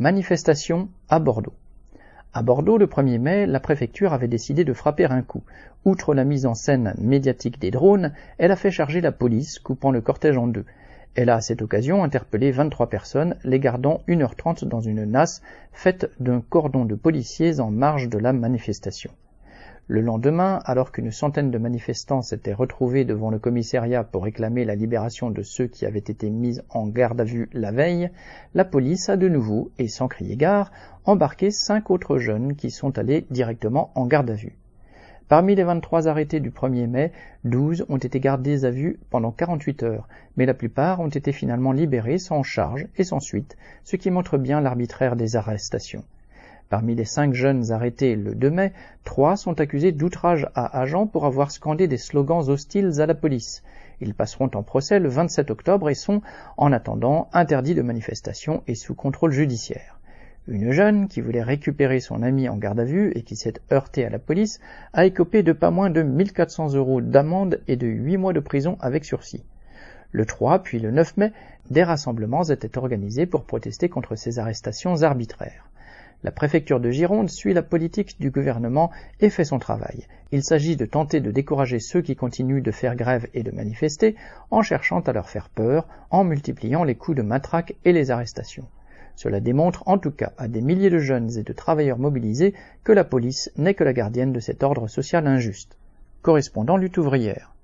Manifestation à Bordeaux. À Bordeaux, le 1er mai, la préfecture avait décidé de frapper un coup. Outre la mise en scène médiatique des drones, elle a fait charger la police, coupant le cortège en deux. Elle a à cette occasion interpellé 23 personnes, les gardant 1h30 dans une nasse faite d'un cordon de policiers en marge de la manifestation. Le lendemain, alors qu'une centaine de manifestants s'étaient retrouvés devant le commissariat pour réclamer la libération de ceux qui avaient été mis en garde à vue la veille, la police a de nouveau, et sans crier gare, embarqué cinq autres jeunes qui sont allés directement en garde à vue. Parmi les 23 arrêtés du 1er mai, 12 ont été gardés à vue pendant 48 heures, mais la plupart ont été finalement libérés sans charge et sans suite, ce qui montre bien l'arbitraire des arrestations. Parmi les cinq jeunes arrêtés le 2 mai, trois sont accusés d'outrage à agents pour avoir scandé des slogans hostiles à la police. Ils passeront en procès le 27 octobre et sont, en attendant, interdits de manifestation et sous contrôle judiciaire. Une jeune qui voulait récupérer son ami en garde à vue et qui s'est heurtée à la police a écopé de pas moins de 1400 euros d'amende et de 8 mois de prison avec sursis. Le 3 puis le 9 mai, des rassemblements étaient organisés pour protester contre ces arrestations arbitraires. La préfecture de Gironde suit la politique du gouvernement et fait son travail. Il s'agit de tenter de décourager ceux qui continuent de faire grève et de manifester en cherchant à leur faire peur, en multipliant les coups de matraque et les arrestations. Cela démontre en tout cas à des milliers de jeunes et de travailleurs mobilisés que la police n'est que la gardienne de cet ordre social injuste. Correspondant lutte ouvrière.